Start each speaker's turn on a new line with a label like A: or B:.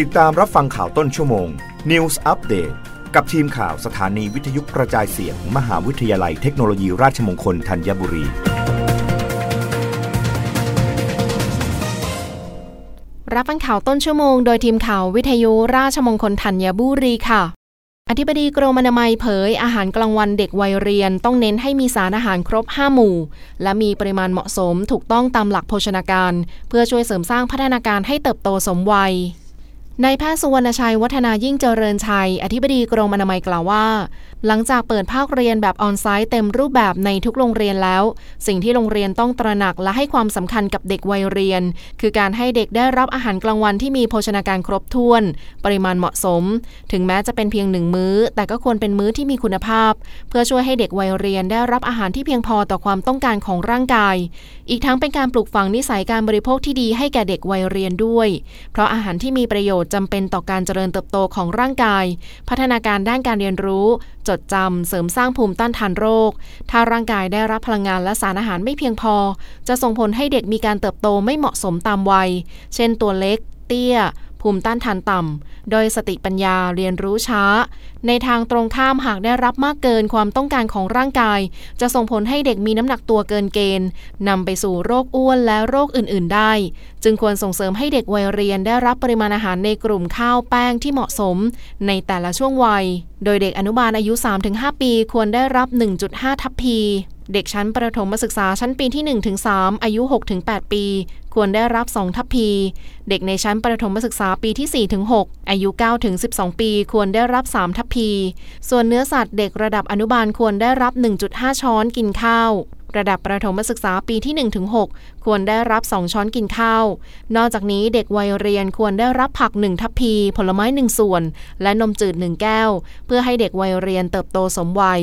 A: ติดตามรับฟังข่าวต้นชั่วโมง News Update กับทีมข่าวสถานีวิทยุกระจายเสียงมมหาวิทยาลัยเทคโนโลยีราชมงคลธัญบุรี
B: รับฟังข่าวต้นชั่วโมง โดยทีมข่าววิทยุราชมงคลธัญบุรีค่ะ อธิบดีกรมอนามัยเผย อาหารกลางวันเด็กวัยเรียน ต้องเน้นให้มีสารอาหารครบ 5 หมู่ และมีปริมาณเหมาะสมถูกต้องตามหลักโภชนาการ เพื่อช่วยเสริมสร้างพัฒนาการให้เติบโตสมวัย นายแพทย์สุวรรณชัยวัฒนายิ่งเจริญชัย อธิบดีกรมอนามัยกล่าวว่า หลังจากเปิดภาคเรียนแบบออนไซต์เต็มรูปแบบในทุกโรงเรียนแล้ว สิ่งที่โรงเรียนต้องตระหนักและให้ความสำคัญกับเด็กวัยเรียน คือการให้เด็กได้รับอาหารกลางวันที่มีโภชนาการครบถ้วน ปริมาณเหมาะสม ถึงแม้จะเป็นเพียงหนึ่งมื้อ แต่ก็ควรเป็นมื้อที่มีคุณภาพ เพื่อช่วยให้เด็กวัยเรียนได้รับอาหารที่เพียงพอต่อความต้องการของร่างกาย อีกทั้งเป็นการปลูกฝังนิสัยการบริโภคที่ดีให้แก่เด็กวัยเรียนด้วย เพราะอาหารที่มีประโยชนชน์จำเป็นต่อการเจริญเติบโตของร่างกาย พัฒนาการด้านการเรียนรู้ จดจำเสริมสร้างภูมิต้านทานโรค ถ้าร่างกายได้รับพลังงานและสารอาหารไม่เพียงพอ จะส่งผลให้เด็กมีการเติบโตไม่เหมาะสมตามวัย เช่นตัวเล็ก เตี้ย ภูมิต้านทานต่ำ โดยสติปัญญาเรียนรู้ช้า ในทางตรงข้ามหากได้รับมากเกินความต้องการของร่างกาย จะส่งผลให้เด็กมีน้ำหนักตัวเกินเกณฑ์นำไปสู่โรคอ้วนและโรคอื่น ๆ ได้ จึงควรส่งเสริมให้เด็กวัยเรียนได้รับปริมาณอาหารในกลุ่มข้าวแป้งที่เหมาะสม ในแต่ละช่วงวัย โดยเด็กอนุบาลอายุ 3-5 ปี ควรได้รับ 1.5 ทัพพี เด็กชั้นประถมศึกษาชั้นปีที่ 1-3 อายุ 6-8 ปี ควรได้รับ 2 ทัพพี เด็กในชั้นประถมศึกษาปีที่ 4-6 อายุ 9-12 ปี ควรได้รับ 3 ทัพพี ส่วนเนื้อสัตว์เด็กระดับอนุบาลควรได้รับ 1.5 ช้อนกินข้าว ระดับประถมศึกษาปีที่ 1-6 ควรได้รับ 2 ช้อนกินข้าว นอกจากนี้เด็กวัยเรียนควรได้รับผัก 1 ทัพพี ผลไม้ 1 ส่วน และนมจืด 1 แก้ว เพื่อให้เด็กวัยเรียนเติบโตสมวัย